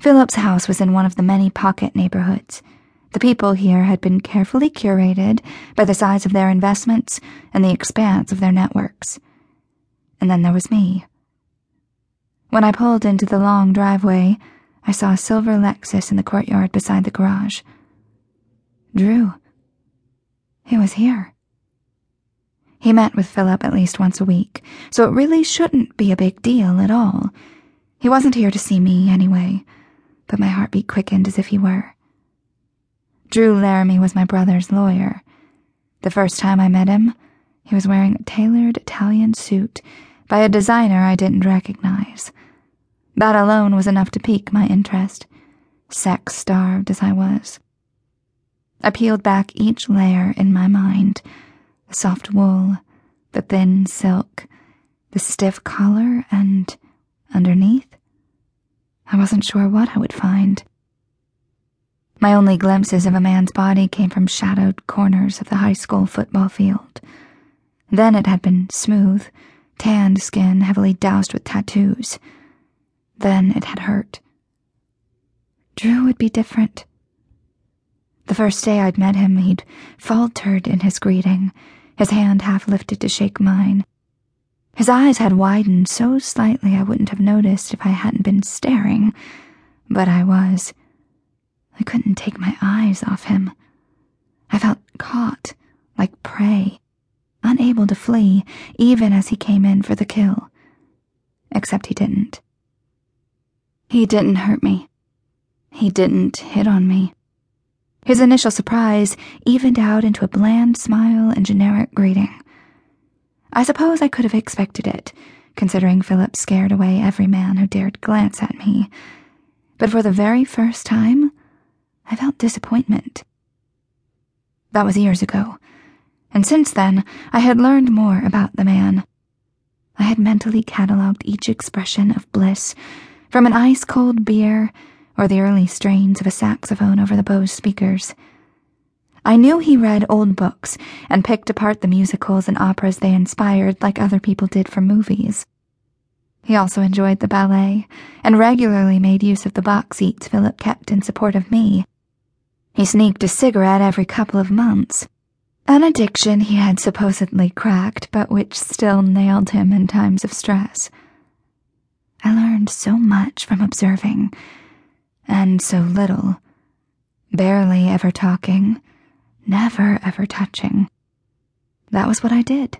Philip's house was in one of the many pocket neighborhoods. The people here had been carefully curated by the size of their investments and the expanse of their networks. And then there was me. When I pulled into the long driveway, I saw a silver Lexus in the courtyard beside the garage. Drew. He was here. He met with Philip at least once a week, so it really shouldn't be a big deal at all. He wasn't here to see me anyway, but my heartbeat quickened as if he were. Drew Laramie was my brother's lawyer. The first time I met him, he was wearing a tailored Italian suit by a designer I didn't recognize. That alone was enough to pique my interest, sex starved as I was. I peeled back each layer in my mind the soft wool, the thin silk, the stiff collar, and underneath, I wasn't sure what I would find. My only glimpses of a man's body came from shadowed corners of the high school football field. Then it had been smooth, tanned skin heavily doused with tattoos. Then it had hurt. Drew would be different. The first day I'd met him, he'd faltered in his greeting, his hand half lifted to shake mine. His eyes had widened so slightly I wouldn't have noticed if I hadn't been staring, but I was. I couldn't take my eyes off him. I felt caught, like prey, unable to flee, even as he came in for the kill. Except he didn't. He didn't hurt me. He didn't hit on me. His initial surprise evened out into a bland smile and generic greeting. I suppose I could have expected it, considering Philip scared away every man who dared glance at me. But for the very first time, I felt disappointment. That was years ago, and since then, I had learned more about the man. I had mentally catalogued each expression of bliss, from an ice cold beer or the early strains of a saxophone over the Bose speakers. I knew he read old books and picked apart the musicals and operas they inspired like other people did for movies. He also enjoyed the ballet and regularly made use of the box seats Philip kept in support of me. He sneaked a cigarette every couple of months, an addiction he had supposedly cracked but which still nailed him in times of stress. I learned so much from observing, and so little, barely ever talking never ever touching. That was what I did,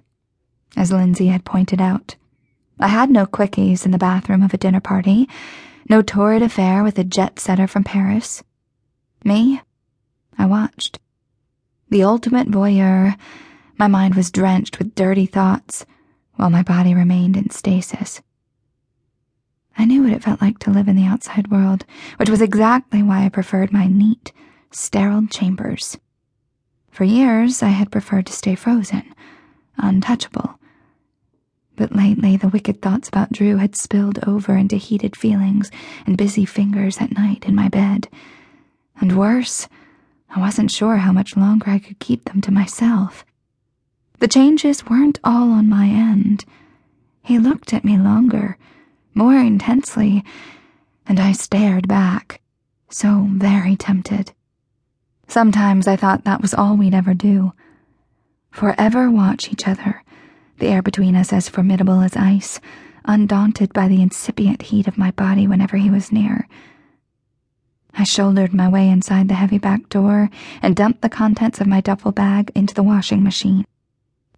as Lindsay had pointed out. I had no quickies in the bathroom of a dinner party, no torrid affair with a jet setter from Paris. Me, I watched. The ultimate voyeur, my mind was drenched with dirty thoughts, while my body remained in stasis. I knew what it felt like to live in the outside world, which was exactly why I preferred my neat, sterile chambers. For years, I had preferred to stay frozen, untouchable. But lately, the wicked thoughts about Drew had spilled over into heated feelings and busy fingers at night in my bed. And worse, I wasn't sure how much longer I could keep them to myself. The changes weren't all on my end. He looked at me longer, more intensely, and I stared back, so very tempted. Sometimes I thought that was all we'd ever do. Forever watch each other, the air between us as formidable as ice, undaunted by the incipient heat of my body whenever he was near. I shouldered my way inside the heavy back door and dumped the contents of my duffel bag into the washing machine.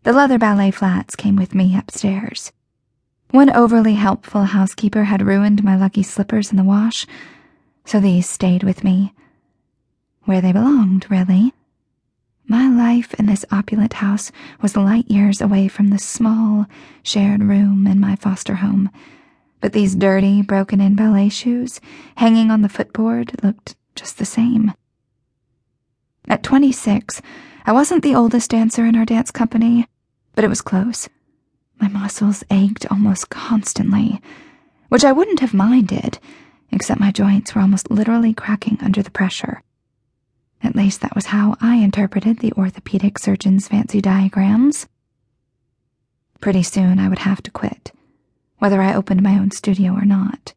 The leather ballet flats came with me upstairs. One overly helpful housekeeper had ruined my lucky slippers in the wash, so these stayed with me where they belonged, really. My life in this opulent house was light years away from the small, shared room in my foster home, but these dirty, broken in ballet shoes hanging on the footboard looked just the same. At 26, I wasn't the oldest dancer in our dance company, but it was close. My muscles ached almost constantly, which I wouldn't have minded, except my joints were almost literally cracking under the pressure. At least that was how I interpreted the orthopedic surgeon's fancy diagrams. Pretty soon I would have to quit, whether I opened my own studio or not.